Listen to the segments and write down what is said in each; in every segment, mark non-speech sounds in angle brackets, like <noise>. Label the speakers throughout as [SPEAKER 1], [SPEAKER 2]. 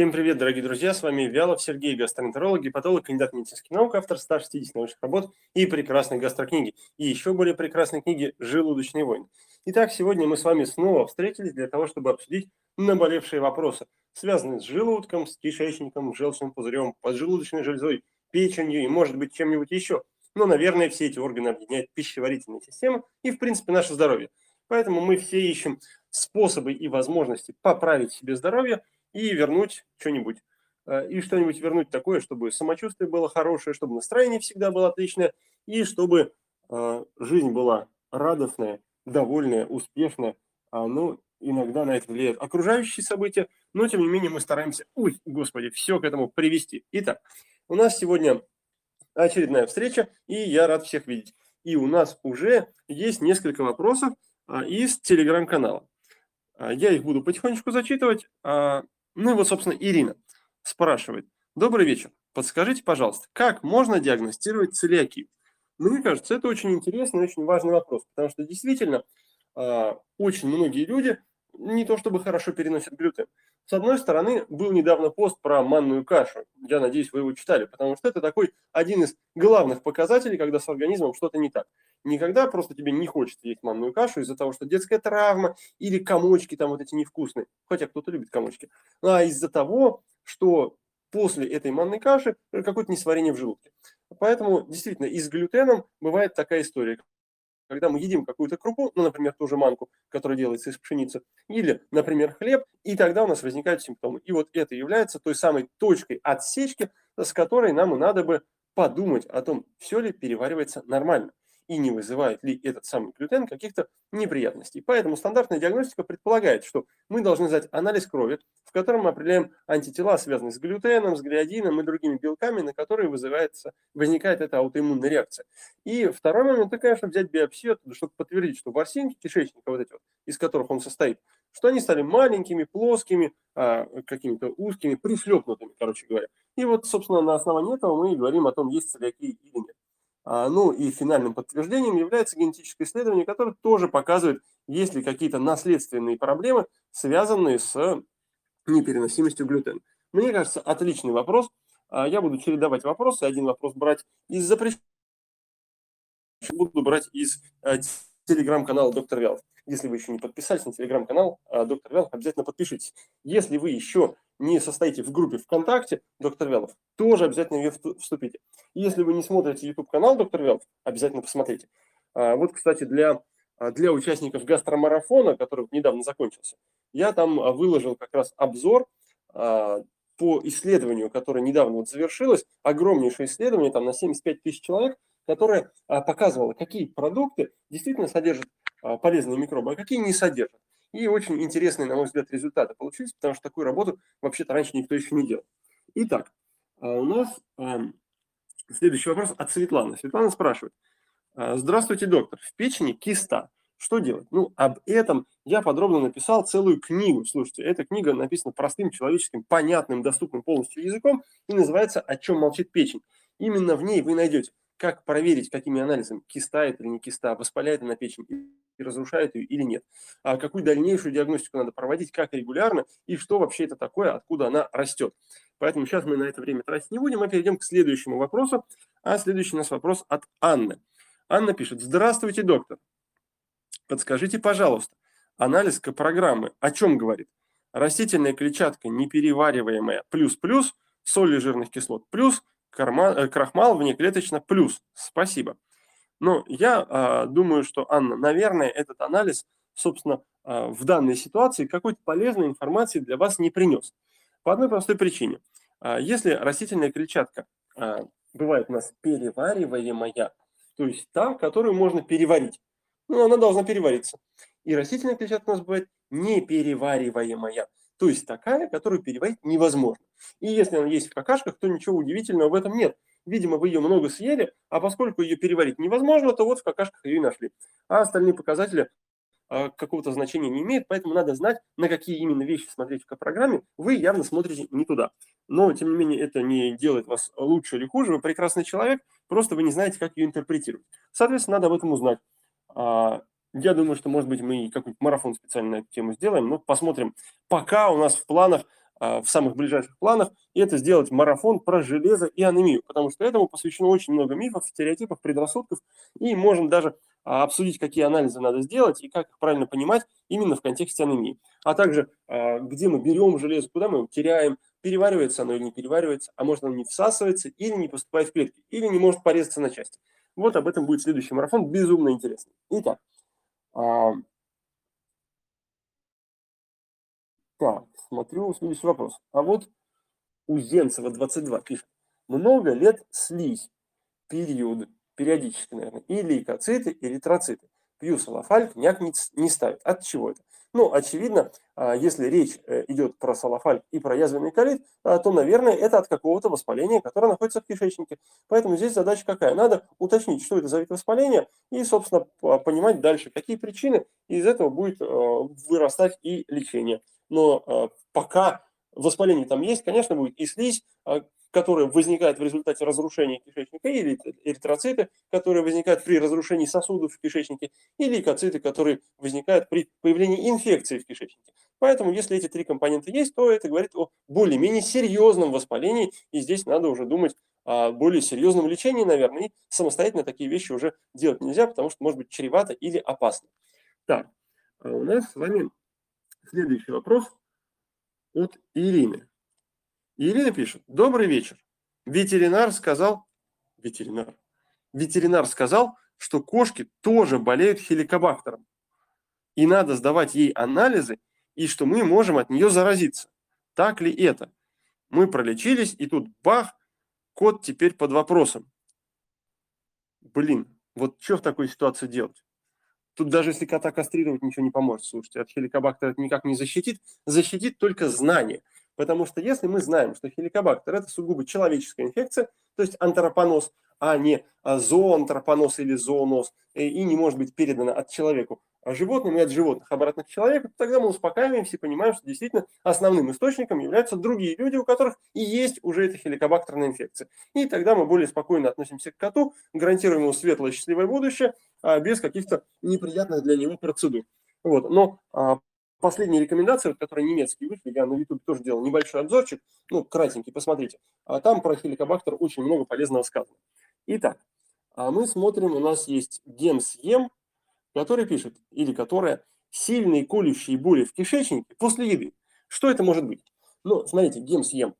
[SPEAKER 1] Всем привет, дорогие друзья! С вами Вялов Сергей, гастроэнтеролог, гепатолог, кандидат медицинских наук, автор 160 научных работ и прекрасной гастрокниги. И еще более прекрасной книги «Желудочный войн». Итак, сегодня мы с вами снова встретились для того, чтобы обсудить наболевшие вопросы, связанные с желудком, с кишечником, желчным пузырем, поджелудочной железой, печенью и, может быть, чем-нибудь еще. Но, наверное, все эти органы объединяет пищеварительная система и, в принципе, наше здоровье. Поэтому мы все ищем способы и возможности поправить себе здоровье и вернуть что-нибудь. Э, и что-нибудь вернуть такое, чтобы самочувствие было хорошее, чтобы настроение всегда было отличное, и чтобы э, жизнь была радостная, довольная, успешная. А, ну, иногда на это влияют окружающие события, но тем не менее мы стараемся, ой, господи, все к этому привести. Итак, у нас сегодня очередная встреча, и я рад всех видеть. И у нас уже есть несколько вопросов а, из телеграм-канала. А, я их буду потихонечку зачитывать. Ну и вот, собственно, Ирина спрашивает. Добрый вечер. Подскажите, пожалуйста, как можно диагностировать целиакию? Мне кажется, это очень интересный и очень важный вопрос, потому что действительно очень многие люди не то чтобы хорошо переносят глютен. С одной стороны, был недавно пост про манную кашу. Я надеюсь, вы его читали, потому что это такой один из главных показателей, когда с организмом что-то не так. Никогда просто тебе не хочется есть манную кашу из-за того, что детская травма или комочки там вот эти невкусные, хотя кто-то любит комочки, а из-за того, что после этой манной каши какое-то несварение в желудке. Поэтому действительно и с глютеном бывает такая история когда мы едим какую-то крупу, ну, например, ту же манку, которая делается из пшеницы, или, например, хлеб, и тогда у нас возникают симптомы. И вот это является той самой точкой отсечки, с которой нам надо бы подумать о том, все ли переваривается нормально и не вызывает ли этот самый глютен каких-то неприятностей. Поэтому стандартная диагностика предполагает, что мы должны сдать анализ крови, в котором мы определяем антитела, связанные с глютеном, с глядином и другими белками, на которые вызывается, возникает эта аутоиммунная реакция. И второй момент, это, конечно, взять биопсию, чтобы подтвердить, что ворсинки кишечника, вот эти вот, из которых он состоит, что они стали маленькими, плоскими, а, какими-то узкими, пришлепнутыми, короче говоря. И вот, собственно, на основании этого мы и говорим о том, есть целиакия или нет. А, ну и финальным подтверждением является генетическое исследование, которое тоже показывает, есть ли какие-то наследственные проблемы, связанные с непереносимостью глютена. Мне кажется, отличный вопрос. А, я буду чередовать вопросы. Один вопрос брать из запрещенных, буду брать из а, телеграм-канала доктор Вялов. Если вы еще не подписались на телеграм-канал доктор Вялов, обязательно подпишитесь. Если вы еще не состоите в группе ВКонтакте «Доктор Вялов», тоже обязательно в нее вступите. Если вы не смотрите YouTube-канал «Доктор Вялов», обязательно посмотрите. А, вот, кстати, для, а, для участников гастромарафона, который недавно закончился, я там а, выложил как раз обзор по исследованию, которое недавно вот завершилось, огромнейшее исследование, там на 75 тысяч человек, которое показывало, какие продукты действительно содержат полезные микробы, а какие не содержат. И очень интересные, на мой взгляд, результаты получились, потому что такую работу вообще-то раньше никто еще не делал. Итак, а у нас следующий вопрос от Светланы. Светлана спрашивает. «А, здравствуйте, доктор. В печени киста. Что делать? Ну, об этом я подробно написал целую книгу. Слушайте, эта книга написана простым, человеческим, понятным, доступным полностью языком и называется «О чем молчит печень». Именно в ней вы найдете, как проверить, какими анализами киста это или не киста, воспаляет она печень и разрушает ее или нет. А какую дальнейшую диагностику надо проводить, как регулярно и что вообще это такое, откуда она растет. Поэтому сейчас мы на это время тратить не будем, а перейдем к следующему вопросу. А следующий у нас вопрос от Анны. Анна пишет. Здравствуйте, доктор. Подскажите, пожалуйста, анализ программы о чем говорит? Растительная клетчатка неперевариваемая плюс-плюс, соли жирных кислот плюс, э, крахмал внеклеточно плюс. Спасибо. Но я э, думаю, что, Анна, наверное, этот анализ, собственно, э, в данной ситуации какой-то полезной информации для вас не принес. По одной простой причине. Э, если растительная клетчатка э, бывает у нас перевариваемая, то есть та, которую можно переварить, ну, она должна перевариться. И растительная клетчатка у нас бывает неперевариваемая, то есть такая, которую переварить невозможно. И если она есть в какашках, то ничего удивительного в этом нет – Видимо, вы ее много съели, а поскольку ее переварить невозможно, то вот в какашках ее и нашли. А остальные показатели а, какого-то значения не имеют, поэтому надо знать, на какие именно вещи смотреть в программе. Вы явно смотрите не туда. Но, тем не менее, это не делает вас лучше или хуже. Вы прекрасный человек, просто вы не знаете, как ее интерпретировать. Соответственно, надо об этом узнать. А, я думаю, что, может быть, мы какой-нибудь марафон специально на эту тему сделаем, но посмотрим. Пока у нас в планах в самых ближайших планах, и это сделать марафон про железо и анемию, потому что этому посвящено очень много мифов, стереотипов, предрассудков, и можем даже обсудить, какие анализы надо сделать и как их правильно понимать именно в контексте анемии. А также, где мы берем железо, куда мы его теряем, переваривается оно или не переваривается, а может оно не всасывается или не поступает в клетки, или не может порезаться на части. Вот об этом будет следующий марафон, безумно интересный. Итак, так, смотрю следующий вопрос. А вот у Зенцева 22 пишет, много лет слизь, период, периодически, наверное, и лейкоциты, и эритроциты. Пью салафаль, княк не, не ставит. От чего это? Ну, очевидно, а, если речь э, идет про салафаль и про язвенный колит, а, то, наверное, это от какого-то воспаления, которое находится в кишечнике. Поэтому здесь задача какая? Надо уточнить, что это за вид воспаления, и, собственно, понимать дальше, какие причины, и из этого будет э, вырастать и лечение. Но э, пока воспаление там есть, конечно, будет и слизь, а, которые возникают в результате разрушения кишечника, или эритроциты, которые возникают при разрушении сосудов в кишечнике, или лейкоциты, которые возникают при появлении инфекции в кишечнике. Поэтому, если эти три компонента есть, то это говорит о более-менее серьезном воспалении, и здесь надо уже думать о более серьезном лечении, наверное, и самостоятельно такие вещи уже делать нельзя, потому что может быть чревато или опасно. Так, а у нас с вами следующий вопрос от Ирины. Ирина пишет, добрый вечер. Ветеринар сказал, ветеринар, ветеринар сказал, что кошки тоже болеют хеликобактером. И надо сдавать ей анализы, и что мы можем от нее заразиться. Так ли это? Мы пролечились, и тут бах, кот теперь под вопросом. Блин, вот что в такой ситуации делать? Тут даже если кота кастрировать, ничего не поможет. Слушайте, от хеликобактера это никак не защитит. Защитит только знание. Потому что если мы знаем, что хеликобактер – это сугубо человеческая инфекция, то есть антропоноз, а не а, зооантропоноз или зооноз, и не может быть передана от человека животным и от животных обратно к человеку, тогда мы успокаиваемся и понимаем, что действительно основным источником являются другие люди, у которых и есть уже эта хеликобактерная инфекция. И тогда мы более спокойно относимся к коту, гарантируем ему светлое счастливое будущее, а, без каких-то неприятных для него процедур. Вот. Но а, последние рекомендации, которые немецкие вышли, я на YouTube тоже делал небольшой обзорчик, ну, кратенький, посмотрите. А там про хеликобактер очень много полезного сказано. Итак, а мы смотрим, у нас есть гемсьем, который пишет, или которая сильные колющие боли в кишечнике после еды. Что это может быть? Ну, смотрите, гемсьем.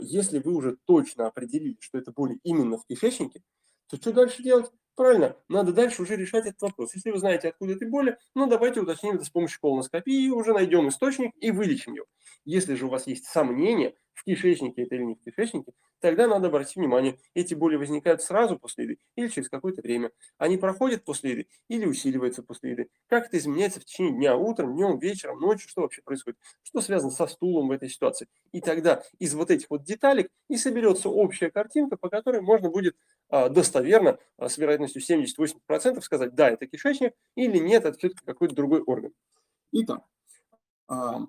[SPEAKER 1] Если вы уже точно определили, что это боли именно в кишечнике, то что дальше делать? Правильно, надо дальше уже решать этот вопрос. Если вы знаете, откуда эти боли, ну давайте уточним это с помощью колоноскопии, уже найдем источник и вылечим его. Если же у вас есть сомнения, в кишечнике это или не в кишечнике, тогда надо обратить внимание, эти боли возникают сразу после еды или через какое-то время. Они проходят после еды или усиливаются после еды. Как это изменяется в течение дня, утром, днем, вечером, ночью, что вообще происходит? Что связано со стулом в этой ситуации? И тогда из вот этих вот деталек и соберется общая картинка, по которой можно будет достоверно, а, с вероятностью 78% сказать, да, это кишечник, или нет, это все-таки какой-то другой орган. Итак, а,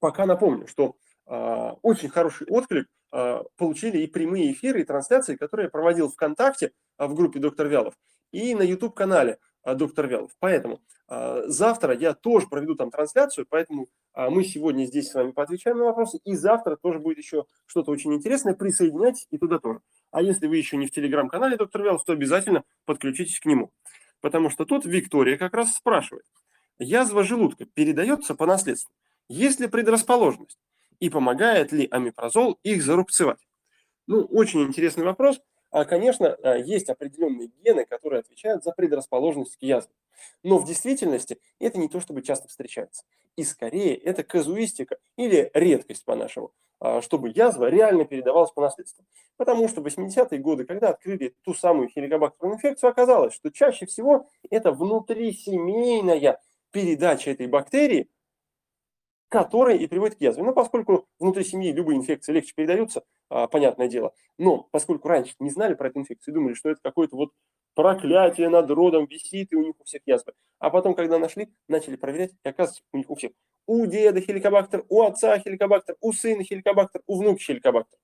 [SPEAKER 1] пока напомню, что а, очень хороший отклик а, получили и прямые эфиры, и трансляции, которые я проводил ВКонтакте а, в группе «Доктор Вялов» и на YouTube-канале «Доктор Вялов». Поэтому завтра я тоже проведу там трансляцию, поэтому мы сегодня здесь с вами поотвечаем на вопросы, и завтра тоже будет еще что-то очень интересное, присоединяйтесь и туда тоже. А если вы еще не в телеграм-канале «Доктор Вялов», то обязательно подключитесь к нему. Потому что тут Виктория как раз спрашивает, язва желудка передается по наследству? Есть ли предрасположенность? и помогает ли амипрозол их зарубцевать? Ну, очень интересный вопрос. А, конечно, а, есть определенные гены, которые отвечают за предрасположенность к язве. Но в действительности это не то, чтобы часто встречается. И скорее это казуистика или редкость по-нашему, чтобы язва реально передавалась по наследству. Потому что в 80-е годы, когда открыли ту самую хеликобактерную инфекцию, оказалось, что чаще всего это внутрисемейная передача этой бактерии который и приводит к язве. Но поскольку внутри семьи любые инфекции легче передаются, а, понятное дело, но поскольку раньше не знали про эту инфекцию, думали, что это какое-то вот проклятие над родом висит, и у них у всех язвы. А потом, когда нашли, начали проверять, и оказывается, у них у всех. У деда хеликобактер, у отца хеликобактер, у сына хеликобактер, у внука хеликобактер.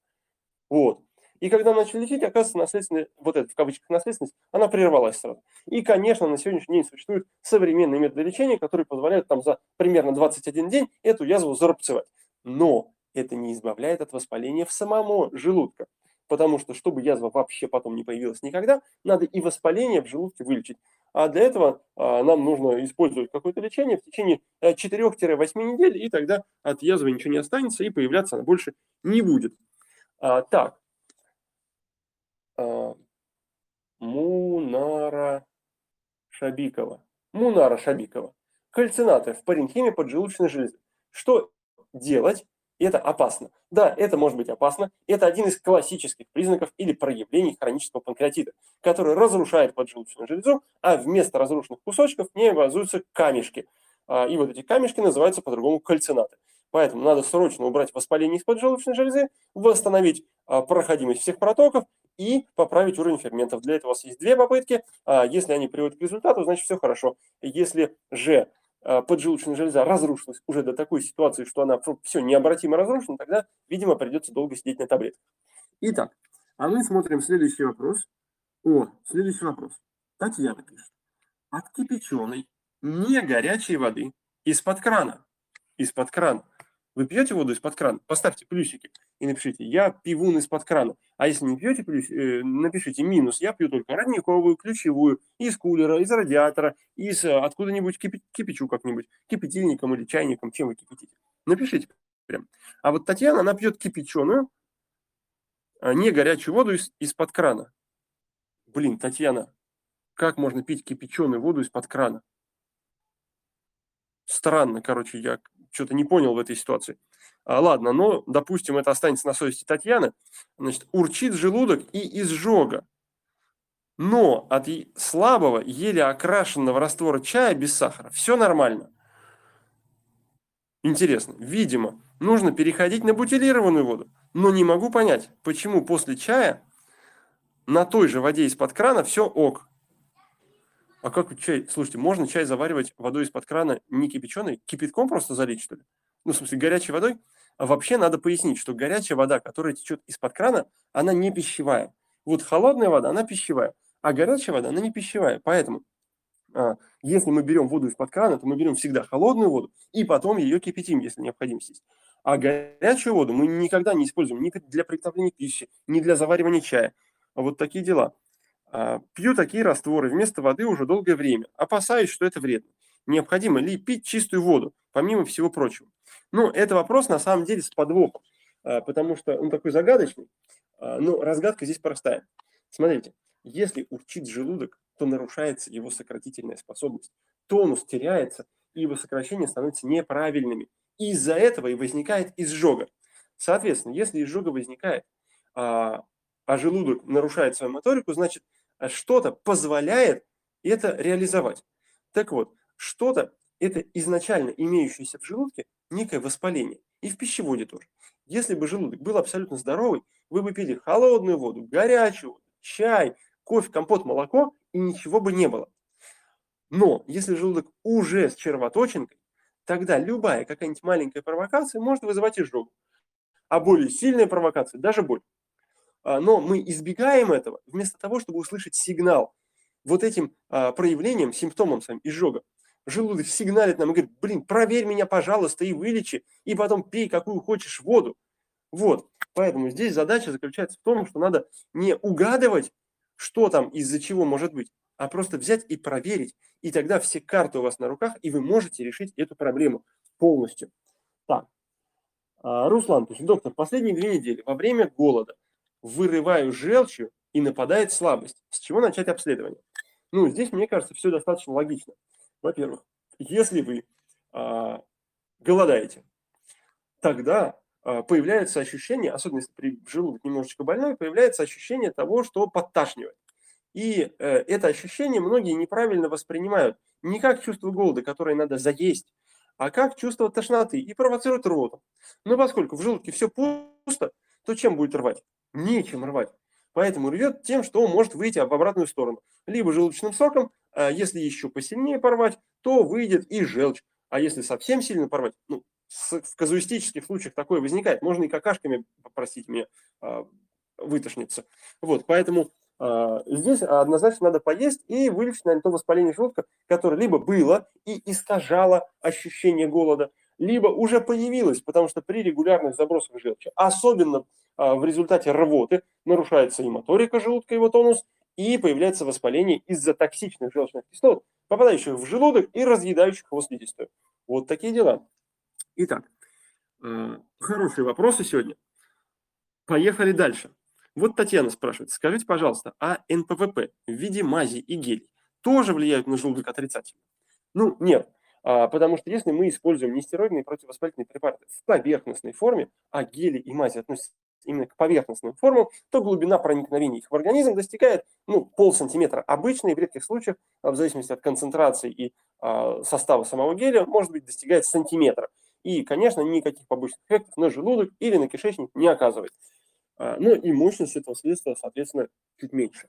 [SPEAKER 1] Вот. И когда начали лечить, оказывается, наследственная, вот эта в кавычках наследственность, она прервалась сразу. И, конечно, на сегодняшний день существуют современные методы лечения, которые позволяют там за примерно 21 день эту язву зарубцевать. Но это не избавляет от воспаления в самому желудка. Потому что, чтобы язва вообще потом не появилась никогда, надо и воспаление в желудке вылечить. А для этого а, нам нужно использовать какое-то лечение в течение 4-8 э, недель, и тогда от язвы ничего не останется, и появляться она больше не будет. А, так. А, Мунара Шабикова. Мунара Шабикова. Кальцинаты в паренхиме поджелудочной железы. Что делать? Это опасно. Да, это может быть опасно. Это один из классических признаков или проявлений хронического панкреатита, который разрушает поджелудочную железу, а вместо разрушенных кусочков в ней образуются камешки. А, и вот эти камешки называются по-другому кальцинаты. Поэтому надо срочно убрать воспаление из поджелудочной железы, восстановить а, проходимость всех протоков и поправить уровень ферментов. Для этого у вас есть две попытки. А, если они приводят к результату, значит все хорошо. Если же поджелудочная железа разрушилась уже до такой ситуации, что она все необратимо разрушена, тогда, видимо, придется долго сидеть на таблетках. Итак, а мы смотрим следующий вопрос. О, следующий вопрос. Татьяна пишет. От кипяченой, не горячей воды из-под крана. Из-под крана. Вы пьете воду из-под крана? Поставьте плюсики и напишите «Я пивун из-под крана». А если не пьете, плюс, э, напишите минус «Я пью только родниковую, ключевую, из кулера, из радиатора, из э, откуда-нибудь кипи, кипячу как-нибудь, кипятильником или чайником, чем вы кипятите». Напишите прям. А вот Татьяна, она пьет кипяченую, а не горячую воду из, из-под крана. Блин, Татьяна, как можно пить кипяченую воду из-под крана? Странно, короче, я что-то не понял в этой ситуации. А, ладно, но, допустим, это останется на совести Татьяны. Значит, урчит желудок и изжога. Но от слабого, еле окрашенного раствора чая без сахара все нормально. Интересно. Видимо, нужно переходить на бутилированную воду. Но не могу понять, почему после чая на той же воде из-под крана все ок. А как чай? Слушайте, можно чай заваривать водой из-под крана не кипяченой, кипятком просто залить, что ли? Ну, в смысле, горячей водой? А вообще надо пояснить, что горячая вода, которая течет из-под крана, она не пищевая. Вот холодная вода, она пищевая, а горячая вода, она не пищевая. Поэтому, а, если мы берем воду из-под крана, то мы берем всегда холодную воду и потом ее кипятим, если необходимость есть. А горячую воду мы никогда не используем ни для приготовления пищи, ни для заваривания чая. Вот такие дела. А, пью такие растворы вместо воды уже долгое время, опасаюсь, что это вредно. Необходимо ли пить чистую воду, помимо всего прочего? Ну, это вопрос на самом деле с подвохом, а, потому что он такой загадочный, а, но разгадка здесь простая. Смотрите, если урчит желудок, то нарушается его сократительная способность. Тонус теряется, и его сокращения становятся неправильными. Из-за этого и возникает изжога. Соответственно, если изжога возникает, а, желудок нарушает свою моторику, значит, что-то позволяет это реализовать. Так вот, что-то это изначально имеющееся в желудке некое воспаление. И в пищеводе тоже. Если бы желудок был абсолютно здоровый, вы бы пили холодную воду, горячую чай, кофе, компот, молоко, и ничего бы не было. Но если желудок уже с червоточинкой, тогда любая какая-нибудь маленькая провокация может вызывать изжогу. А более сильная провокация – даже боль. А, но мы избегаем этого вместо того, чтобы услышать сигнал. Вот этим а, проявлением, симптомом своим изжога. Желудок сигналит нам и говорит, блин, проверь меня, пожалуйста, и вылечи, и потом пей какую хочешь воду. Вот, поэтому здесь задача заключается в том, что надо не угадывать, что там из-за чего может быть, а просто взять и проверить. И тогда все карты у вас на руках, и вы можете решить эту проблему полностью. Так, а, Руслан, есть, доктор, последние две недели во время голода вырываю желчью и нападает слабость. С чего начать обследование? Ну, здесь, мне кажется, все достаточно логично. Во-первых, если вы а, голодаете, тогда а, появляется ощущение, особенно если при желудок немножечко больной, появляется ощущение того, что подташнивает. И э, это ощущение многие неправильно воспринимают не как чувство голода, которое надо заесть, а как чувство тошноты и провоцирует ротом. Но поскольку в желудке все пусто, то чем будет рвать? Нечем рвать. Поэтому рвет тем, что он может выйти в обратную сторону. Либо желудочным соком, а если еще посильнее порвать, то выйдет и желчь. А если совсем сильно порвать, ну, в казуистических случаях такое возникает. Можно и какашками, простите меня, а, вытошниться. Вот, поэтому а, здесь однозначно надо поесть и вылечить, наверное, то воспаление желудка, которое либо было и искажало ощущение голода, либо уже появилась, потому что при регулярных забросах желчи, особенно в результате рвоты, нарушается и моторика желудка, его тонус, и появляется воспаление из-за токсичных желчных кислот, попадающих в желудок и разъедающих его слизистую. Вот такие дела. Итак, э, хорошие вопросы сегодня. Поехали дальше. Вот Татьяна спрашивает, скажите, пожалуйста, а НПВП в виде мази и гелей тоже влияют на желудок отрицательно? Ну, нет, а, потому что если мы используем нестероидные противовоспалительные препараты в поверхностной форме, а гели и мази относятся именно к поверхностным формам, то глубина проникновения их в организм достигает ну, полсантиметра. Обычно и в редких случаях, в зависимости от концентрации и э, состава самого геля, может быть достигает сантиметра. И, конечно, никаких побочных эффектов на желудок или на кишечник не оказывает. А, ну и мощность этого средства, соответственно, чуть меньше.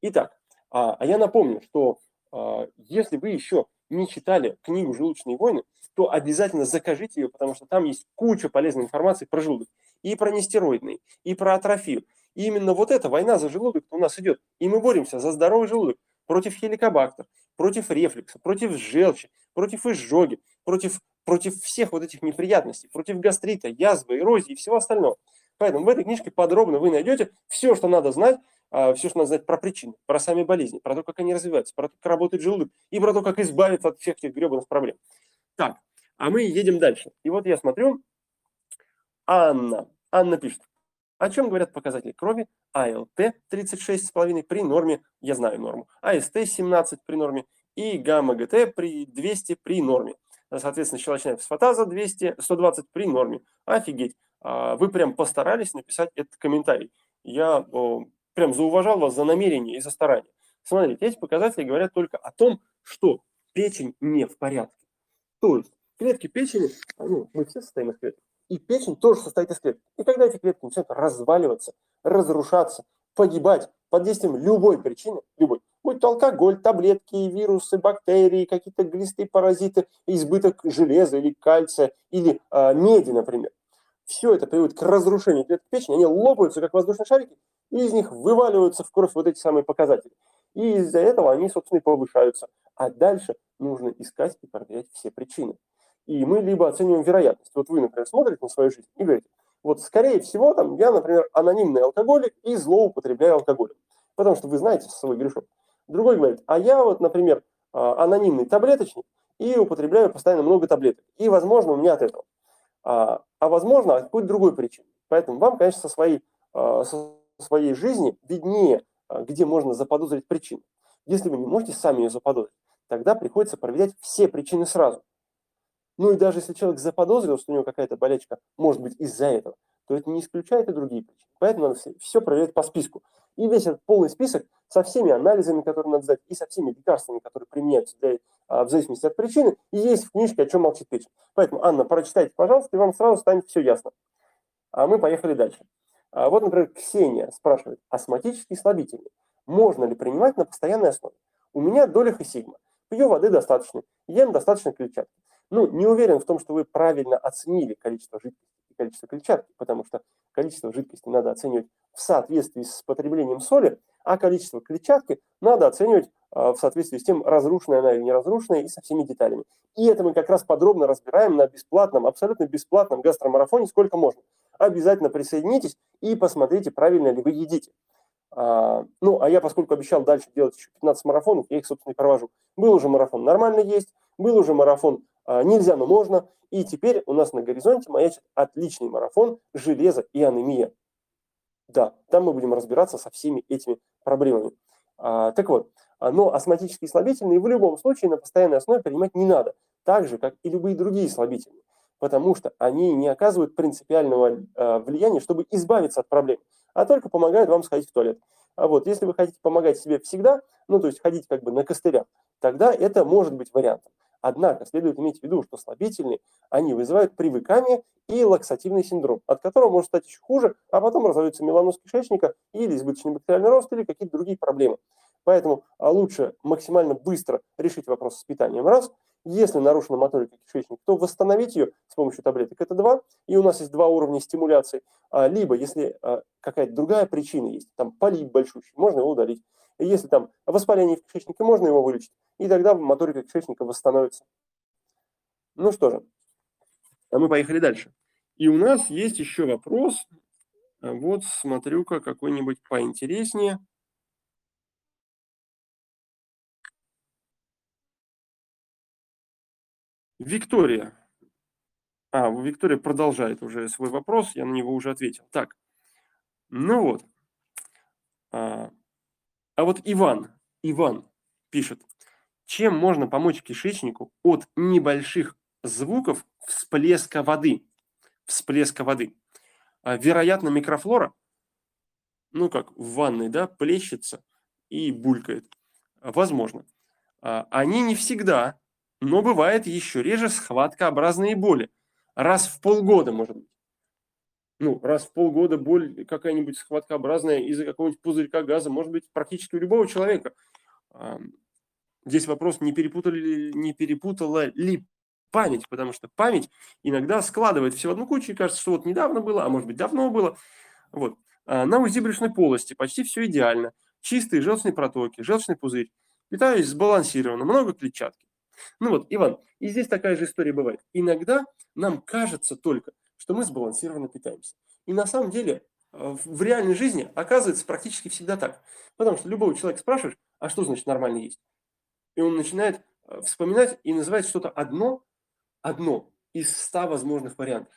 [SPEAKER 1] Итак, а, а я напомню, что а, если вы еще не читали книгу «Желудочные войны», то обязательно закажите ее, потому что там есть куча полезной информации про желудок. И про нестероидные, и про атрофию. И именно вот эта война за желудок у нас идет. И мы боремся за здоровый желудок против хеликобактер, против рефлюкса, против желчи, против изжоги, против, против всех вот этих неприятностей, против гастрита, язвы, эрозии и всего остального. Поэтому в этой книжке подробно вы найдете все, что надо знать, а, все, что надо знать про причины, про сами болезни, про то, как они развиваются, про то, как работает желудок и про то, как избавиться от всех этих гребаных проблем. Так, а мы едем дальше. И вот я смотрю, Анна. Анна пишет. О чем говорят показатели крови? АЛТ 36,5 при норме, я знаю норму, АСТ 17 при норме и гамма-ГТ при 200 при норме. Соответственно, щелочная фосфатаза 200, 120 при норме. Офигеть. А, вы прям постарались написать этот комментарий. Я прям зауважал вас за намерение и за старание. Смотрите, эти показатели говорят только о том, что печень не в порядке. То есть клетки печени, ну, мы все состоим из клеток, и печень тоже состоит из клеток. И когда эти клетки начинают разваливаться, разрушаться, погибать под действием любой причины, любой, будь то алкоголь, таблетки, вирусы, бактерии, какие-то глисты, паразиты, избыток железа или кальция, или э, меди, например, все это приводит к разрушению клеток печени, они лопаются, как воздушные шарики, и из них вываливаются в кровь вот эти самые показатели. И из-за этого они, собственно, и повышаются. А дальше нужно искать и проверять все причины. И мы либо оцениваем вероятность. Вот вы, например, смотрите на свою жизнь и говорите, вот скорее всего, там, я, например, анонимный алкоголик и злоупотребляю алкоголем. Потому что вы знаете свой грешок. Другой говорит, а я вот, например, а, анонимный таблеточник и употребляю постоянно много таблеток. И, возможно, у меня от этого а, а возможно, от какой-то другой причины. Поэтому вам, конечно, со своей, а, со своей жизни виднее, а, где можно заподозрить причину. Если вы не можете сами ее заподозрить, тогда приходится проверять все причины сразу. Ну и даже если человек заподозрил, что у него какая-то болячка может быть из-за этого, то это не исключает и другие причины. Поэтому надо все, все проверять по списку. И весь этот полный список со всеми анализами, которые надо сдать, и со всеми лекарствами, которые применяются для, а, в зависимости от причины, и есть в книжке «О чем молчит печень». Поэтому, Анна, прочитайте, пожалуйста, и вам сразу станет все ясно. А мы поехали дальше. А вот, например, Ксения спрашивает, астматический слабительный можно ли принимать на постоянной основе? У меня доля хасигма. Пью воды достаточно, ем достаточно клетчатки. Ну, не уверен в том, что вы правильно оценили количество жидкости и количество клетчатки, потому что количество жидкости надо оценивать в соответствии с потреблением соли, а количество клетчатки надо оценивать а, в соответствии с тем, разрушенная она или не разрушенная, и со всеми деталями. И это мы как раз подробно разбираем на бесплатном, абсолютно бесплатном гастромарафоне, сколько можно. Обязательно присоединитесь и посмотрите, правильно ли вы едите. А, ну, а я, поскольку обещал дальше делать еще 15 марафонов, я их, собственно, и провожу. Был уже марафон «Нормально есть», был уже марафон «Нельзя, но можно», и теперь у нас на горизонте маячит отличный марафон «Железо и анемия». Да, там мы будем разбираться со всеми этими проблемами. А, так вот, но астматические слабительные в любом случае на постоянной основе принимать не надо, так же, как и любые другие слабительные, потому что они не оказывают принципиального влияния, чтобы избавиться от проблем а только помогают вам сходить в туалет. А вот если вы хотите помогать себе всегда, ну то есть ходить как бы на костылях, тогда это может быть вариантом. Однако следует иметь в виду, что слабительные, они вызывают привыкание и лаксативный синдром, от которого может стать еще хуже, а потом разовьется меланоз кишечника или избыточный бактериальный рост или какие-то другие проблемы. Поэтому а лучше максимально быстро решить вопрос с питанием раз – если нарушена моторика кишечника, то восстановить ее с помощью таблеток это два, и у нас есть два уровня стимуляции. А, либо, если а, какая-то другая причина есть, там полип большущий, можно его удалить. Если там воспаление в кишечнике, можно его вылечить, и тогда моторика кишечника восстановится. Ну что же, А мы поехали дальше. И у нас есть еще вопрос. Вот смотрю-ка какой-нибудь поинтереснее. Виктория. А, Виктория продолжает уже свой вопрос, я на него уже ответил. Так, ну вот. А, а вот Иван, Иван пишет, чем можно помочь кишечнику от небольших звуков всплеска воды? Всплеска воды. А, вероятно, микрофлора, ну как в ванной, да, плещется и булькает. Возможно. А, они не всегда но бывает еще реже схваткообразные боли. Раз в полгода, может быть. Ну, раз в полгода боль какая-нибудь схваткообразная из-за какого-нибудь пузырька газа, может быть, практически у любого человека. Здесь вопрос, не, перепутали, не перепутала ли память, потому что память иногда складывает все в одну кучу и кажется, что вот недавно было, а может быть давно было. Вот. А на УЗИ брюшной полости почти все идеально. Чистые желчные протоки, желчный пузырь. Питаюсь сбалансированно, много клетчатки. Ну вот, Иван, и здесь такая же история бывает. Иногда нам кажется только, что мы сбалансированно питаемся. И на самом деле э, в реальной жизни оказывается практически всегда так. Потому что любого человека спрашиваешь, а что значит нормально есть? И он начинает э, вспоминать и называет что-то одно, одно из ста возможных вариантов.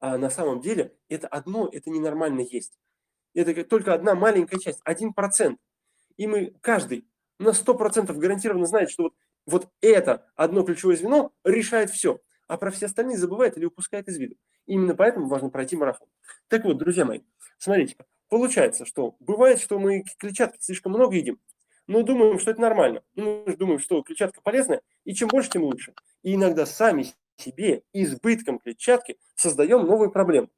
[SPEAKER 1] А на самом деле это одно, это ненормально есть. Это только одна маленькая часть, один процент. И мы, каждый, на сто процентов гарантированно знает, что вот вот это одно ключевое звено решает все, а про все остальные забывает или упускает из виду. Именно поэтому важно пройти марафон. Так вот, друзья мои, смотрите, получается, что бывает, что мы клетчатки слишком много едим, но думаем, что это нормально. Мы же думаем, что клетчатка полезная, и чем больше, тем лучше. И иногда сами себе избытком клетчатки создаем новую проблему.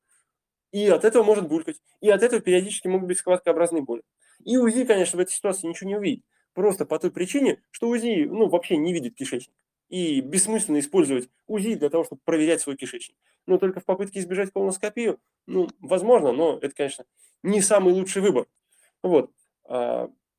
[SPEAKER 1] И от этого может булькать, и от этого периодически могут быть складкообразные боли. И УЗИ, конечно, в этой ситуации ничего не увидит. Просто по той причине, что УЗИ ну, вообще не видит кишечник. И бессмысленно использовать УЗИ для того, чтобы проверять свой кишечник. Но только в попытке избежать колоноскопию, ну, возможно, но это, конечно, не самый лучший выбор. Вот.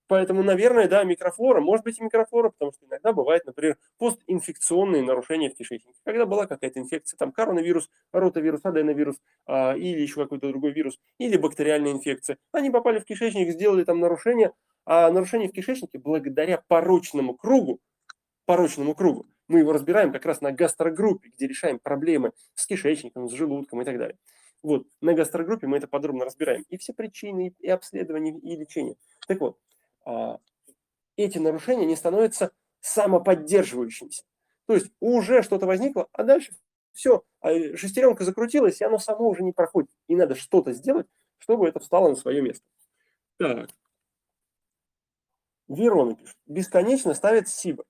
[SPEAKER 1] Поэтому, наверное, да, микрофлора, может быть и микрофлора, потому что иногда бывает, например, постинфекционные нарушения в кишечнике. Когда была какая-то инфекция, там коронавирус, ротавирус, аденовирус а, или еще какой-то другой вирус, или бактериальная инфекция. Они попали в кишечник, сделали там нарушение, а нарушение в кишечнике благодаря порочному кругу, порочному кругу, мы его разбираем как раз на гастрогруппе, где решаем проблемы с кишечником, с желудком и так далее. Вот, на гастрогруппе мы это подробно разбираем. И все причины, и обследования, и лечение. Так вот, эти нарушения не становятся самоподдерживающимися. То есть уже что-то возникло, а дальше все, а шестеренка закрутилась, и оно само уже не проходит. И надо что-то сделать, чтобы это встало на свое место. Так, Верона пишет. Бесконечно ставит СИБа.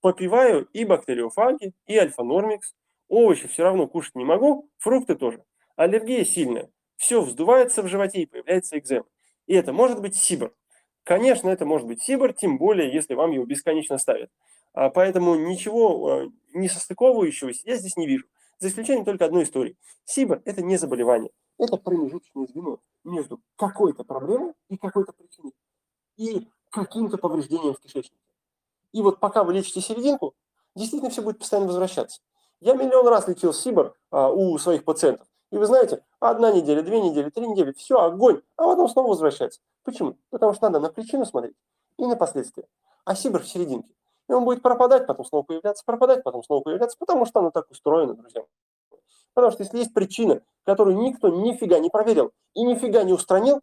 [SPEAKER 1] Попиваю и бактериофаги, и альфа-нормикс. Овощи все равно кушать не могу, фрукты тоже. Аллергия сильная. Все вздувается в животе и появляется экзема. И это может быть сибр. Конечно, это может быть сибр, тем более, если вам его бесконечно ставят. А поэтому ничего а, не состыковывающегося я здесь не вижу. За исключением только одной истории. Сибр – это не заболевание. Это промежуточное звено между какой-то проблемой и какой-то причиной. И каким-то повреждением в кишечнике. И вот пока вы лечите серединку, действительно все будет постоянно возвращаться. Я миллион раз лечил СИБР а, у своих пациентов. И вы знаете, одна неделя, две недели, три недели, все, огонь, а потом снова возвращается. Почему? Потому что надо на причину смотреть и на последствия. А СИБР в серединке. И он будет пропадать, потом снова появляться, пропадать, потом снова появляться, потому что оно так устроено, друзья. Потому что если есть причина, которую никто нифига не проверил и нифига не устранил,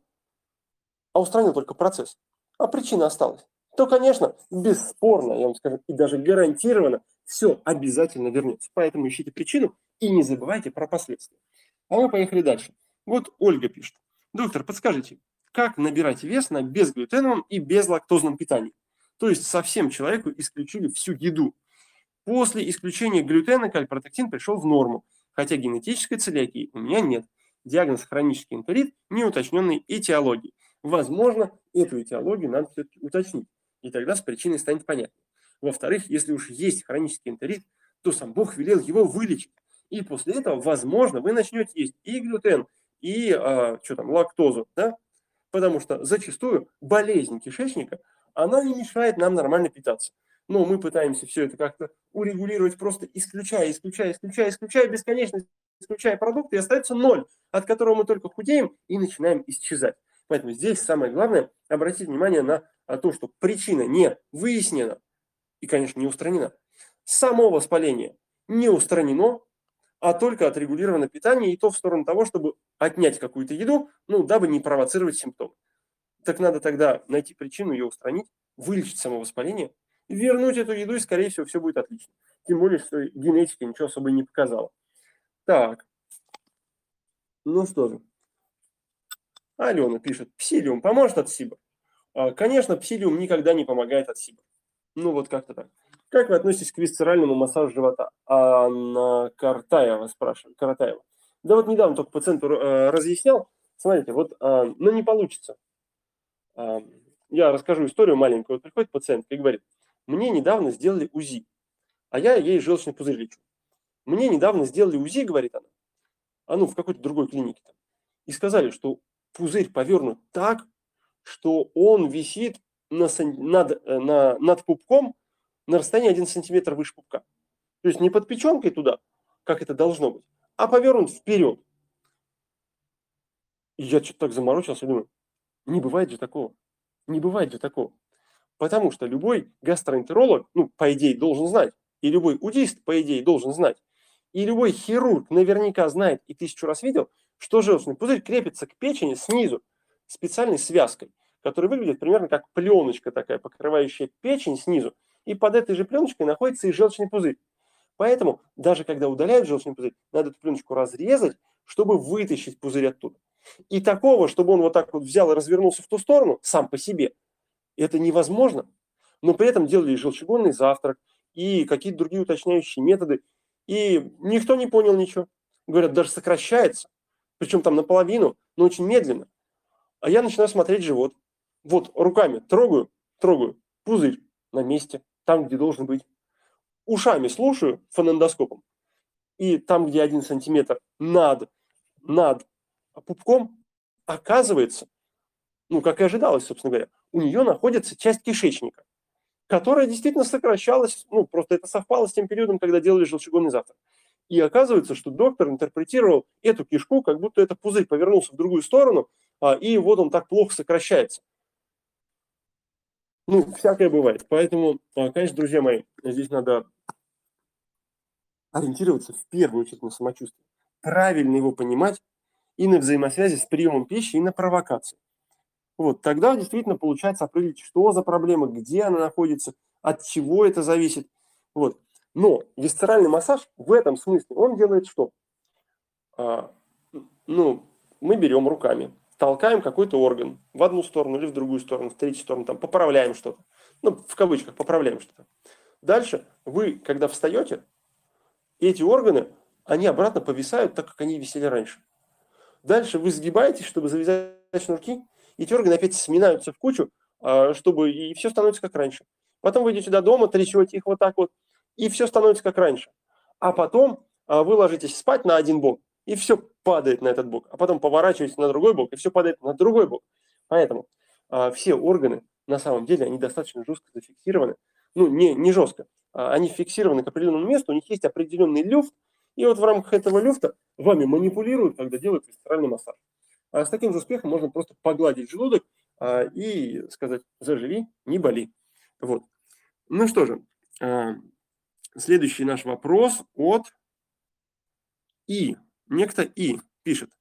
[SPEAKER 1] а устранил только процесс, а причина осталась, то, конечно, бесспорно, я вам скажу, и даже гарантированно, все обязательно вернется. Поэтому ищите причину и не забывайте про последствия. А мы поехали дальше. Вот Ольга пишет. Доктор, подскажите, как набирать вес на безглютеновом и безлактозном питании? То есть совсем человеку исключили всю еду. После исключения глютена кальпротектин пришел в норму, хотя генетической целиакии у меня нет. Диагноз хронический энтерит, неуточненной этиологии. Возможно, эту этиологию надо все-таки уточнить, и тогда с причиной станет понятно. Во-вторых, если уж есть хронический энтерит, то сам Бог велел его вылечить. И после этого, возможно, вы начнете есть и глютен, и а, что там, лактозу, да? Потому что зачастую болезнь кишечника, она не мешает нам нормально питаться. но мы пытаемся все это как-то урегулировать, просто исключая, исключая, исключая, исключая, бесконечно исключая продукты, и остается ноль, от которого мы только худеем и начинаем исчезать. Поэтому здесь самое главное обратить внимание на то, что причина не выяснена и, конечно, не устранена. Само воспаление не устранено, а только отрегулировано питание, и то в сторону того, чтобы отнять какую-то еду, ну, дабы не провоцировать симптомы. Так надо тогда найти причину, ее устранить, вылечить само воспаление, вернуть эту еду, и, скорее всего, все будет отлично. Тем более, что генетика ничего особо не показала. Так. Ну что же. Алена пишет, псилиум поможет от СИБа? А, конечно, псилиум никогда не помогает от СИБа. Ну вот как-то так. Как вы относитесь к висцеральному массажу живота? Анна Картаева спрашивает. Каратаева. Да вот недавно только пациенту э, разъяснял. Смотрите, вот, э, ну не получится. Э, я расскажу историю маленькую. Вот приходит пациент и говорит, мне недавно сделали УЗИ, а я ей желчный пузырь лечу. Мне недавно сделали УЗИ, говорит она, а ну в какой-то другой клинике там, и сказали, что пузырь повернут так, что он висит на, над, на, над пупком на расстоянии 1 сантиметр выше пупка. То есть не под печенкой туда, как это должно быть, а повернут вперед. И я что-то так заморочился думаю, не бывает же такого. Не бывает же такого. Потому что любой гастроэнтеролог, ну, по идее, должен знать, и любой удист, по идее, должен знать, и любой хирург наверняка знает и тысячу раз видел, что желчный пузырь крепится к печени снизу специальной связкой, которая выглядит примерно как пленочка такая, покрывающая печень снизу, и под этой же пленочкой находится и желчный пузырь. Поэтому даже когда удаляют желчный пузырь, надо эту пленочку разрезать, чтобы вытащить пузырь оттуда. И такого, чтобы он вот так вот взял и развернулся в ту сторону, сам по себе, это невозможно. Но при этом делали желчегонный завтрак, и какие-то другие уточняющие методы. И никто не понял ничего. Говорят, даже сокращается. Причем там наполовину, но очень медленно. А я начинаю смотреть живот. Вот руками трогаю, трогаю, пузырь на месте, там, где должен быть. Ушами слушаю фонендоскопом. И там, где один сантиметр над, над пупком, оказывается, ну, как и ожидалось, собственно говоря, у нее находится часть кишечника которая действительно сокращалась, ну, просто это совпало с тем периодом, когда делали желчегонный завтрак. И оказывается, что доктор интерпретировал эту кишку, как будто это пузырь повернулся в другую сторону, а, и вот он так плохо сокращается. Ну, всякое бывает. Поэтому, а, конечно, друзья мои, здесь надо ориентироваться в первую очередь на самочувствие. Правильно его понимать и на взаимосвязи с приемом пищи, и на провокации. Вот, тогда действительно получается определить, что за проблема, где она находится, от чего это зависит. Вот. Но висцеральный массаж в этом смысле, он делает что? А, ну, мы берем руками, толкаем какой-то орган в одну сторону или в другую сторону, в третью сторону, там, поправляем что-то. Ну, в кавычках, поправляем что-то. Дальше вы, когда встаете, эти органы, они обратно повисают так, как они висели раньше. Дальше вы сгибаетесь, чтобы завязать шнурки, эти органы опять сминаются в кучу, а, чтобы и все становится как раньше. Потом вы идете до дома, трясете их вот так вот, и все становится как раньше. А потом а, вы ложитесь спать на один бок, и все падает на этот бок. А потом поворачиваетесь на другой бок, и все падает на другой бок. Поэтому а, все органы, на самом деле, они достаточно жестко зафиксированы. Ну, не, не жестко. Они фиксированы к определенному месту, у них есть определенный люфт, и вот в рамках этого люфта вами манипулируют, когда делают висцеральный массаж. А с таким же успехом можно просто погладить желудок а, и сказать «заживи, не боли». Вот. Ну что же, а, следующий наш вопрос от И. Некто И пишет.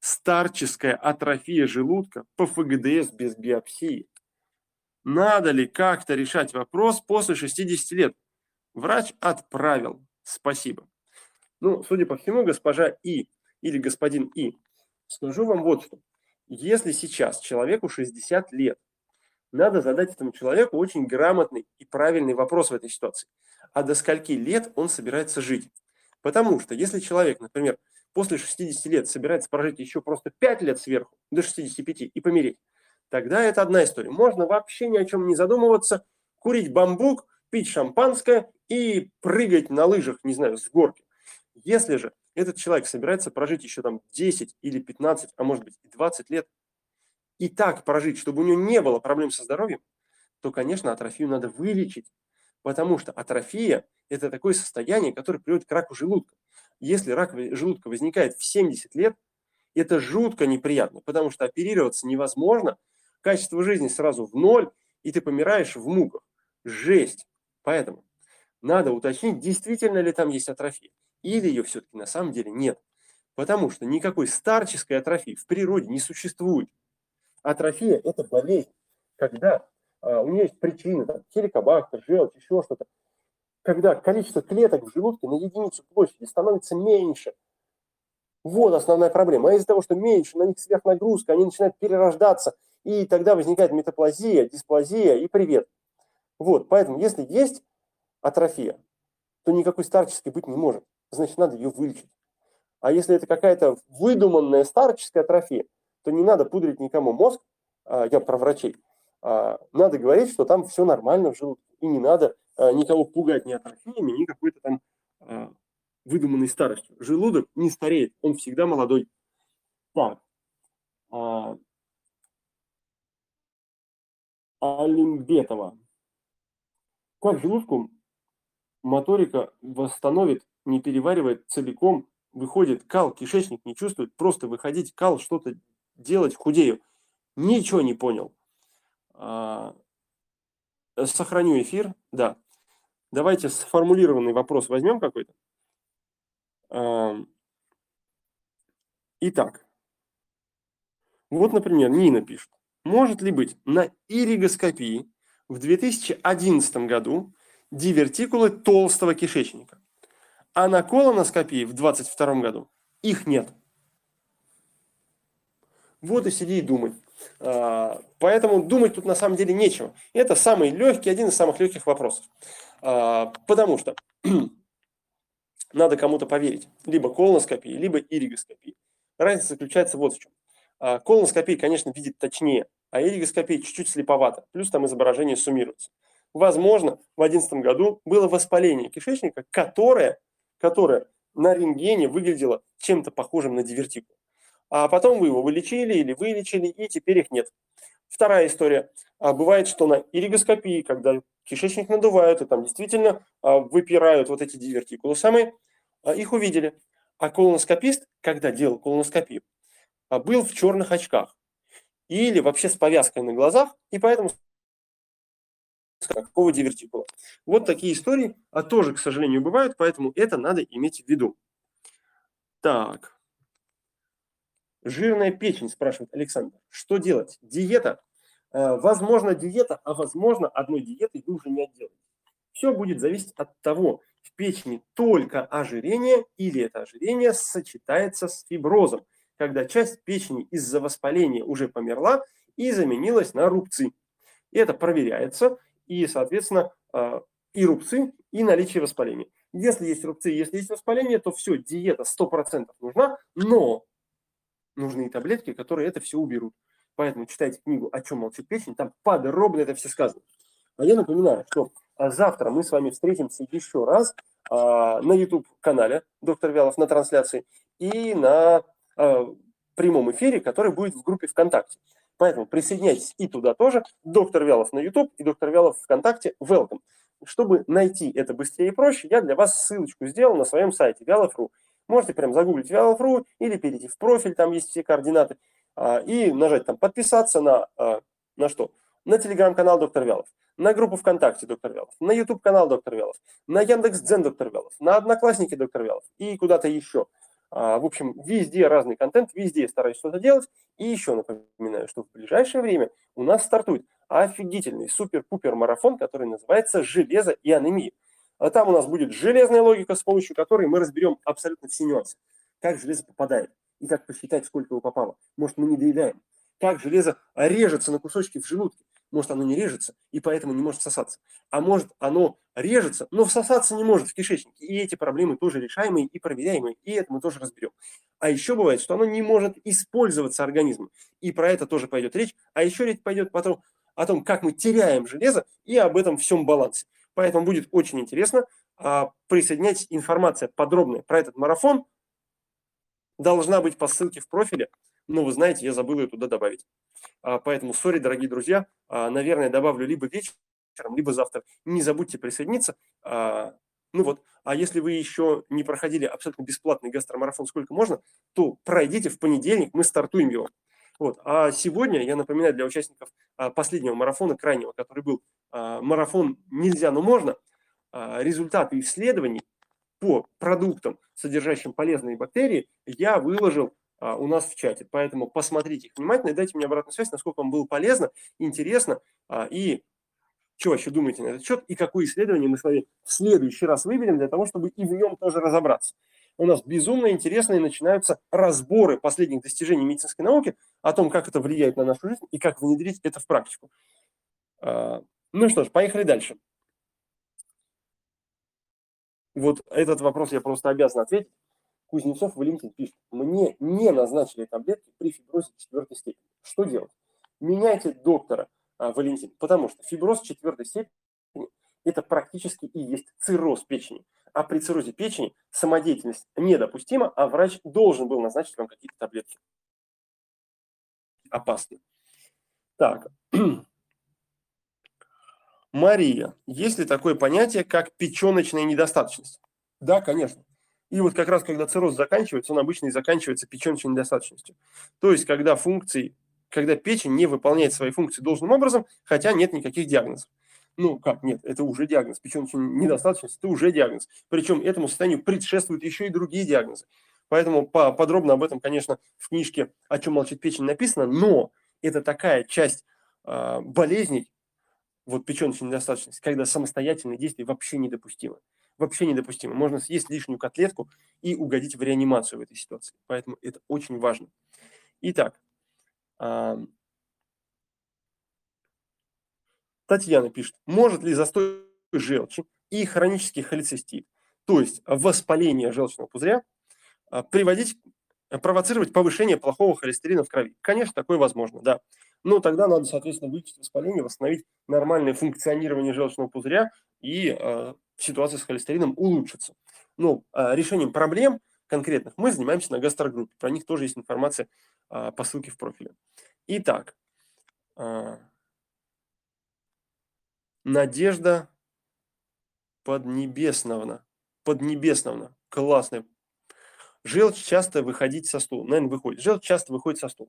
[SPEAKER 1] Старческая атрофия желудка по ФГДС без биопсии. Надо ли как-то решать вопрос после 60 лет? Врач отправил. Спасибо. Ну, судя по всему, госпожа И или господин И Скажу вам вот что. Если сейчас человеку 60 лет, надо задать этому человеку очень грамотный и правильный вопрос в этой ситуации. А до скольки лет он собирается жить? Потому что если человек, например, после 60 лет собирается прожить еще просто 5 лет сверху, до 65 и помереть, тогда это одна история. Можно вообще ни о чем не задумываться, курить бамбук, пить шампанское и прыгать на лыжах, не знаю, с горки. Если же этот человек собирается прожить еще там 10 или 15, а может быть и 20 лет, и так прожить, чтобы у него не было проблем со здоровьем, то, конечно, атрофию надо вылечить. Потому что атрофия – это такое состояние, которое приводит к раку желудка. Если рак желудка возникает в 70 лет, это жутко неприятно, потому что оперироваться невозможно, качество жизни сразу в ноль, и ты помираешь в муках. Жесть. Поэтому надо уточнить, действительно ли там есть атрофия, или ее все-таки на самом деле нет. Потому что никакой старческой атрофии в природе не существует. Атрофия – это болезнь, когда а, у нее есть причины, там, хеликобактер, желчь, еще что-то. Когда количество клеток в желудке на единицу площади становится меньше. Вот основная проблема. А из-за того, что меньше, на них сверхнагрузка, они начинают перерождаться, и тогда возникает метаплазия, дисплазия и привет. Вот, поэтому если есть атрофия, то никакой старческой быть не может. Значит, надо ее вылечить. А если это какая-то выдуманная старческая атрофия, то не надо пудрить никому мозг, а, я про врачей, а, надо говорить, что там все нормально в желудке, и не надо никого пугать ни атрофиями, ни какой-то там выдуманной старостью. Желудок не стареет, он всегда молодой. Так. Алимбетова. Как желудку моторика восстановит, не переваривает целиком выходит кал, кишечник не чувствует, просто выходить кал, что-то делать, худею. Ничего не понял. А, сохраню эфир, да. Давайте сформулированный вопрос возьмем какой-то. Итак, вот, например, Нина пишет. Может ли быть на иригоскопии в 2011 году дивертикулы толстого кишечника? А на колоноскопии в 2022 году их нет. Вот и сиди и думай. А, поэтому думать тут на самом деле нечего. Это самый легкий, один из самых легких вопросов. А, потому что <clears throat> надо кому-то поверить. Либо колоноскопии, либо иригоскопии. Разница заключается вот в чем. А, колоноскопия, конечно, видит точнее, а иригоскопия чуть-чуть слеповато. Плюс там изображение суммируется. Возможно, в 2011 году было воспаление кишечника, которое которая на рентгене выглядела чем-то похожим на дивертикул. А потом вы его вылечили или вылечили, и теперь их нет. Вторая история. А бывает, что на иригоскопии, когда кишечник надувают, и там действительно а, выпирают вот эти дивертикулы самые, а, их увидели. А колоноскопист, когда делал колоноскопию, был в черных очках или вообще с повязкой на глазах, и поэтому какого дивертикула. Вот такие истории а тоже, к сожалению, бывают, поэтому это надо иметь в виду. Так. Жирная печень, спрашивает Александр. Что делать? Диета? Э, возможно, диета, а возможно, одной диетой вы уже не отделаете. Все будет зависеть от того, в печени только ожирение или это ожирение сочетается с фиброзом, когда часть печени из-за воспаления уже померла и заменилась на рубцы. И это проверяется, и, соответственно, а, и рубцы, и наличие воспаления. Если есть рубцы, если есть воспаление, то все, диета 100% нужна, но нужны и таблетки, которые это все уберут. Поэтому читайте книгу «О чем молчит печень», там подробно это все сказано. А я напоминаю, что а, завтра мы с вами встретимся еще раз а, на YouTube-канале «Доктор Вялов» на трансляции и на прямом эфире, который будет в группе ВКонтакте. Поэтому присоединяйтесь и туда тоже. Доктор Вялов на YouTube и доктор Вялов ВКонтакте. Welcome. Чтобы найти это быстрее и проще, я для вас ссылочку сделал на своем сайте Вялов.ру. Можете прям загуглить Вялов.ру или перейти в профиль, там есть все координаты, а, и нажать там подписаться на, а, на что? На телеграм-канал Доктор Вялов, на группу ВКонтакте Доктор Вялов, на YouTube канал Доктор Вялов, на Яндекс Дзен Доктор Вялов, на Одноклассники Доктор Вялов и куда-то еще. А, в общем, везде разный контент, везде стараюсь что-то делать. И еще напоминаю, что в ближайшее время у нас стартует офигительный супер-пупер марафон, который называется «Железо и анемия». А там у нас будет железная логика, с помощью которой мы разберем абсолютно все нюансы. Как железо попадает и как посчитать, сколько его попало. Может, мы не доедаем. Как железо режется на кусочки в желудке. Может, оно не режется и поэтому не может сосаться. А может, оно режется, но всосаться не может в кишечнике. И эти проблемы тоже решаемые и проверяемые, и это мы тоже разберем. А еще бывает, что оно не может использоваться организмом. И про это тоже пойдет речь. А еще речь пойдет потом о том, как мы теряем железо и об этом всем балансе. Поэтому будет очень интересно. А, присоединяйтесь, информация подробная про этот марафон должна быть по ссылке в профиле. Но вы знаете, я забыл ее туда добавить. А, поэтому, сори, дорогие друзья, а, наверное, добавлю либо вечером, либо завтра. Не забудьте присоединиться. Ну вот, а если вы еще не проходили абсолютно бесплатный гастромарафон сколько можно, то пройдите в понедельник, мы стартуем его. Вот. А сегодня, я напоминаю для участников последнего марафона, крайнего, который был марафон «Нельзя, но можно», а, результаты исследований по продуктам, содержащим полезные бактерии, я выложил у нас в чате. Поэтому посмотрите их внимательно и дайте мне обратную связь, насколько вам было полезно, интересно и что вообще думаете на этот счет и какое исследование мы с вами в следующий раз выберем для того, чтобы и в нем тоже разобраться. У нас безумно интересные начинаются разборы последних достижений медицинской науки о том, как это влияет на нашу жизнь и как внедрить это в практику. Ну что ж, поехали дальше. Вот этот вопрос я просто обязан ответить. Кузнецов Валентин пишет, мне не назначили таблетки при фиброзе четвертой степени. Что делать? Меняйте доктора, а, Валентин, потому что фиброз четвертой степени – это практически и есть цирроз печени. А при циррозе печени самодеятельность недопустима, а врач должен был назначить вам какие-то таблетки. Опасно. Так. <clears throat> Мария, есть ли такое понятие, как печеночная недостаточность? Да, конечно. И вот как раз, когда цирроз заканчивается, он обычно и заканчивается печеночной недостаточностью. То есть, когда функции когда печень не выполняет свои функции должным образом, хотя нет никаких диагнозов. Ну, как нет, это уже диагноз. Печеночная недостаточность – это уже диагноз. Причем этому состоянию предшествуют еще и другие диагнозы. Поэтому подробно об этом, конечно, в книжке «О чем молчит печень» написано, но это такая часть э, болезней, вот печеночная недостаточность, когда самостоятельные действия вообще недопустимы. Вообще недопустимо. Можно съесть лишнюю котлетку и угодить в реанимацию в этой ситуации. Поэтому это очень важно. Итак, Татьяна пишет, может ли застой желчи и хронический холецистит, то есть воспаление желчного пузыря, а, приводить, провоцировать повышение плохого холестерина в крови? Конечно, такое возможно, да. Но тогда надо, соответственно, вылечить воспаление, восстановить нормальное функционирование желчного пузыря, и э, ситуация с холестерином улучшится. Но э, решением проблем конкретных мы занимаемся на гастрогруппе. Про них тоже есть информация э, по ссылке в профиле. Итак, а, Надежда Поднебесновна. Поднебесновна. Классная. Желчь часто выходить со стула. Наверное, выходит. Желчь часто выходит со стула.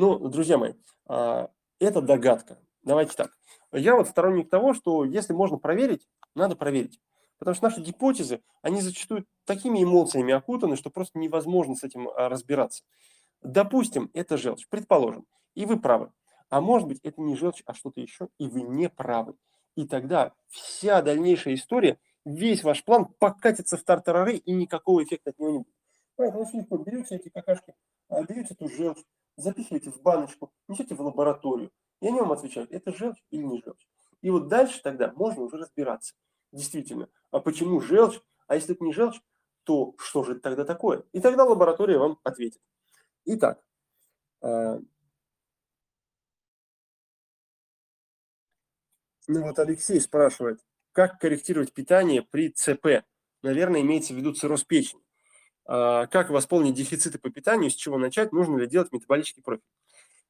[SPEAKER 1] Ну, друзья мои, а, это догадка. Давайте так. Я вот сторонник того, что если можно проверить, надо проверить. Потому что наши гипотезы, они зачастую такими эмоциями окутаны, что просто невозможно с этим а, разбираться. Допустим, это желчь. Предположим и вы правы. А может быть, это не желчь, а что-то еще, и вы не правы. И тогда вся дальнейшая история, весь ваш план покатится в тартарары, и никакого эффекта от него не будет. Поэтому берете эти какашки, а, берете эту желчь, запихиваете в баночку, несете в лабораторию, и они вам отвечают, это желчь или не желчь. И вот дальше тогда можно уже разбираться. Действительно, а почему желчь? А если это не желчь, то что же это тогда такое? И тогда лаборатория вам ответит. Итак, а, Ну вот Алексей спрашивает, как корректировать питание при ЦП? Наверное, имеется в виду цирроз печени. А, как восполнить дефициты по питанию, с чего начать, нужно ли делать метаболический профиль?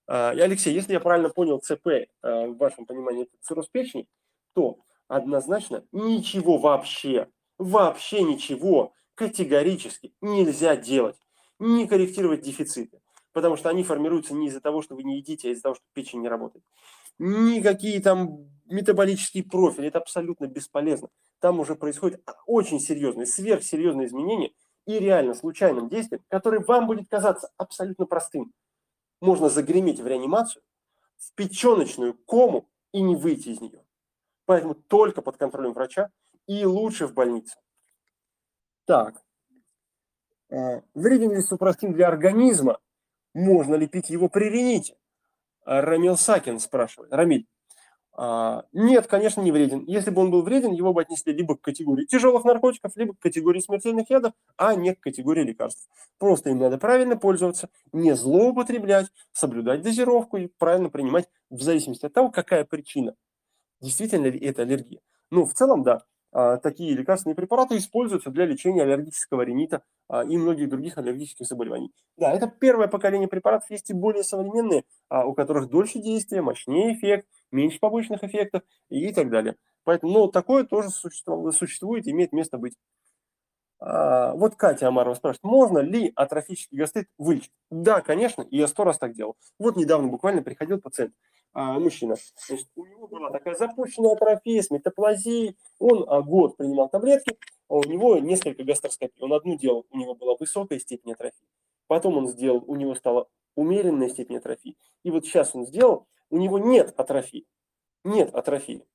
[SPEAKER 1] А, и, Алексей, если я правильно понял ЦП, а, в вашем понимании, это цирроз печени, то однозначно ничего вообще, вообще ничего категорически нельзя делать. Не корректировать дефициты, потому что они формируются не из-за того, что вы не едите, а из-за того, что печень не работает никакие там метаболические профили, это абсолютно бесполезно. Там уже происходят очень серьезные, сверхсерьезные изменения и реально случайным действием, которое вам будет казаться абсолютно простым. Можно загреметь в реанимацию, в печеночную кому и не выйти из нее. Поэтому только под контролем врача и лучше в больнице. Так. Э, вреден ли супрастин для организма? Можно ли пить его при рините? Рамил Сакин спрашивает. Рамиль. А, нет, конечно, не вреден. Если бы он был вреден, его бы отнесли либо к категории тяжелых наркотиков, либо к категории смертельных ядов, а не к категории лекарств. Просто им надо правильно пользоваться, не злоупотреблять, соблюдать дозировку и правильно принимать в зависимости от того, какая причина. Действительно ли это аллергия? Ну, в целом, да. А, такие лекарственные препараты используются для лечения аллергического ринита а, и многих других аллергических заболеваний. Да, это первое поколение препаратов, есть и более современные, а, у которых дольше действия, мощнее эффект, меньше побочных эффектов и так далее. Поэтому ну, такое тоже существует, имеет место быть. Вот Катя Амарова спрашивает, можно ли атрофический гастрит вылечить? Да, конечно, и я сто раз так делал. Вот недавно буквально приходил пациент, а, мужчина. Значит, у него была такая запущенная атрофия с метаплазией. Он а, год принимал таблетки, а у него несколько гастроскопий. Он одну делал, у него была высокая степень атрофии. Потом он сделал, у него стала умеренная степень атрофии. И вот сейчас он сделал, у него нет атрофии. Нет атрофии.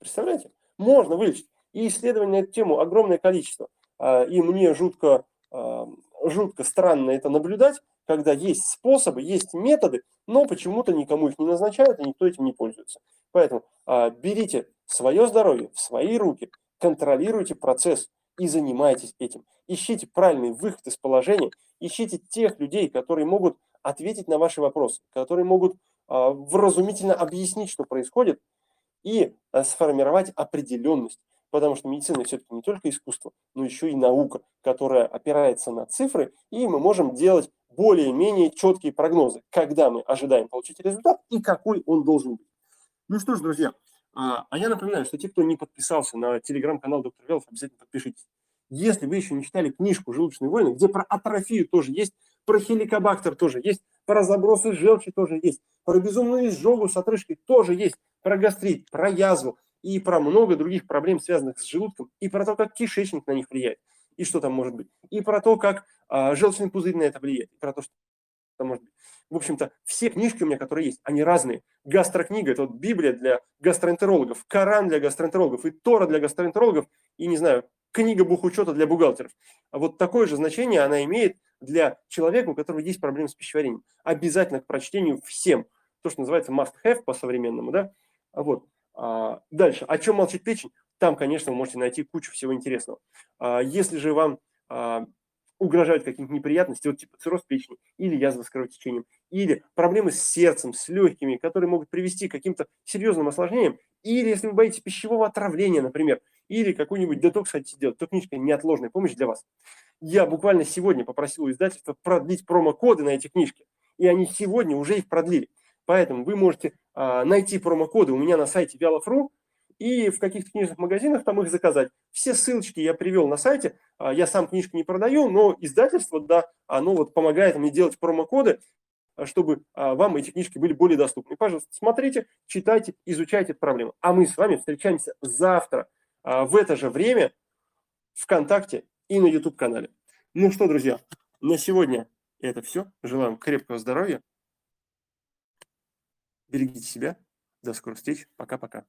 [SPEAKER 1] Представляете? Можно вылечить. И исследований на эту тему огромное количество. А, и мне жутко, жутко странно это наблюдать, когда есть способы, есть методы, но почему-то никому их не назначают, и никто этим не пользуется. Поэтому а, берите свое здоровье в свои руки, контролируйте процесс и занимайтесь этим. Ищите правильный выход из положения, ищите тех людей, которые могут ответить на ваши вопросы, которые могут а, вразумительно объяснить, что происходит, и а, сформировать определенность. Потому что медицина все-таки не только искусство, но еще и наука, которая опирается на цифры, и мы можем делать более-менее четкие прогнозы, когда мы ожидаем получить результат и какой он должен быть. Ну что ж, друзья, а, а я напоминаю, что те, кто не подписался на телеграм-канал Доктор Велов, обязательно подпишитесь. Если вы еще не читали книжку «Желудочные войны», где про атрофию тоже есть, про хеликобактер тоже есть, про забросы желчи тоже есть, про безумную изжогу с отрыжкой тоже есть, про гастрит, про язву и про много других проблем, связанных с желудком, и про то, как кишечник на них влияет и что там может быть, и про то, как а, желчный пузырь на это влияет, и про то, что там может быть. В общем-то, все книжки у меня, которые есть, они разные. Гастрокнига – это вот Библия для гастроэнтерологов, Коран для гастроэнтерологов, и Тора для гастроэнтерологов, и, не знаю, книга бухучета для бухгалтеров. А вот такое же значение она имеет для человека, у которого есть проблемы с пищеварением. Обязательно к прочтению всем. То, что называется must-have по-современному. Да? Вот. А, дальше. О чем молчит печень? Там, конечно, вы можете найти кучу всего интересного. А, если же вам а, угрожают какие-нибудь неприятности, вот типа цирроз печени, или язва с кровотечением, или проблемы с сердцем, с легкими, которые могут привести к каким-то серьезным осложнениям, или если вы боитесь пищевого отравления, например, или какой-нибудь детокс хотите сделать, то книжка «Неотложная помощь» для вас. Я буквально сегодня попросил у издательства продлить промокоды на эти книжки, и они сегодня уже их продлили. Поэтому вы можете а, найти промокоды у меня на сайте Vialov.ru, и в каких-то книжных магазинах там их заказать. Все ссылочки я привел на сайте. А, я сам книжки не продаю, но издательство, да, оно вот помогает мне делать промокоды, чтобы а, вам эти книжки были более доступны. Пожалуйста, смотрите, читайте, изучайте эту проблему. А мы с вами встречаемся завтра в это же время ВКонтакте и на YouTube-канале. Ну что, друзья, на сегодня это все. Желаем крепкого здоровья. Берегите себя. До скорых встреч. Пока-пока.